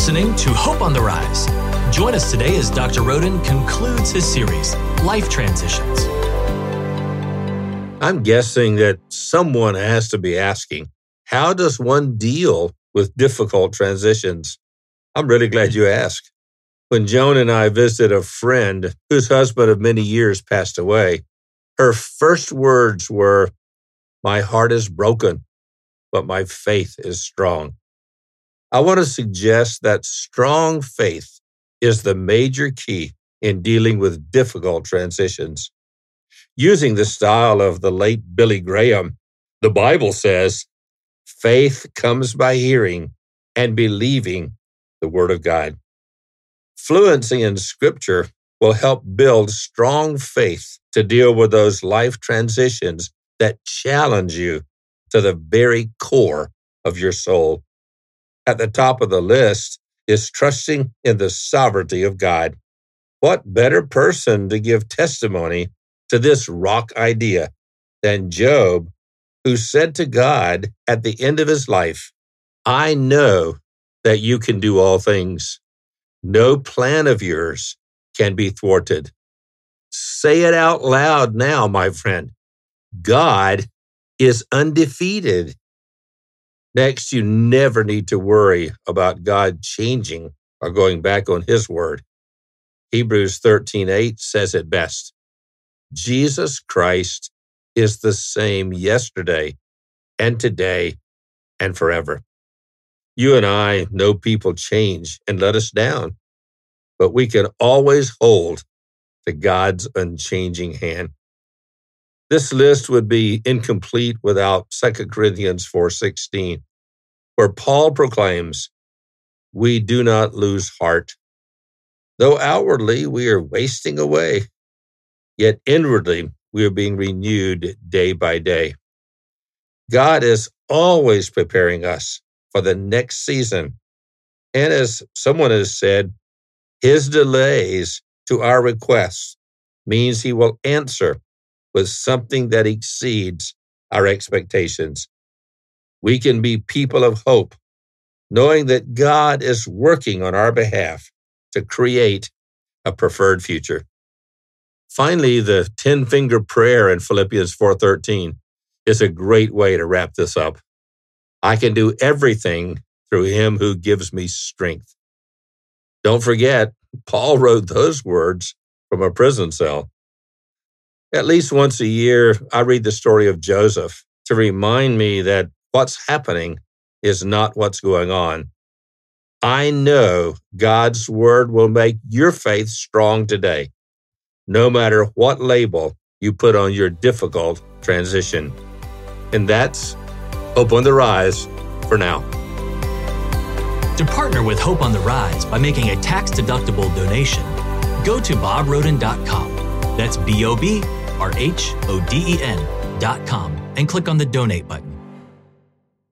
listening to Hope on the Rise. Join us today as Dr. Rhoden concludes his series, Life Transitions. I'm guessing that someone has to be asking, how does one deal with difficult transitions? I'm really glad you asked. When Joan and I visited a friend whose husband of many years passed away, her first words were, My heart is broken, but my faith is strong. I want to suggest that strong faith is the major key in dealing with difficult transitions using the style of the late Billy Graham, the Bible says, faith comes by hearing and believing the Word of God. Fluency in Scripture will help build strong faith to deal with those life transitions that challenge you to the very core of your soul. At the top of the list is trusting in the sovereignty of God. What better person to give testimony to this rock idea than Job, who said to God at the end of his life, I know that you can do all things. No plan of yours can be thwarted. Say it out loud now, my friend. God is undefeated. Next, you never need to worry about God changing or going back on his word. Hebrews 13:8 says it best. Jesus Christ is the same yesterday and today and forever. You and I know people change and let us down, but we can always hold to God's unchanging hand. This list would be incomplete without 2 Corinthians 4:16, where Paul proclaims, "We do not lose heart. Though outwardly we are wasting away, Yet inwardly, we are being renewed day by day. God is always preparing us for the next season. And as someone has said, his delays to our requests means he will answer with something that exceeds our expectations. We can be people of hope, knowing that God is working on our behalf to create a preferred future. Finally, the 10 finger prayer in Philippians 4:13 is a great way to wrap this up. I can do everything through him who gives me strength. Don't forget, Paul wrote those words from a prison cell. At least once a year, I read the story of Joseph to remind me that what's happening is not what's going on. I know God's word will make your faith strong today no matter what label you put on your difficult transition. And that's Hope on the Rise for now. To partner with Hope on the Rise by making a tax deductible donation, go to bobrhoden.com. That's B O B R H O D E N dot com and click on the donate button.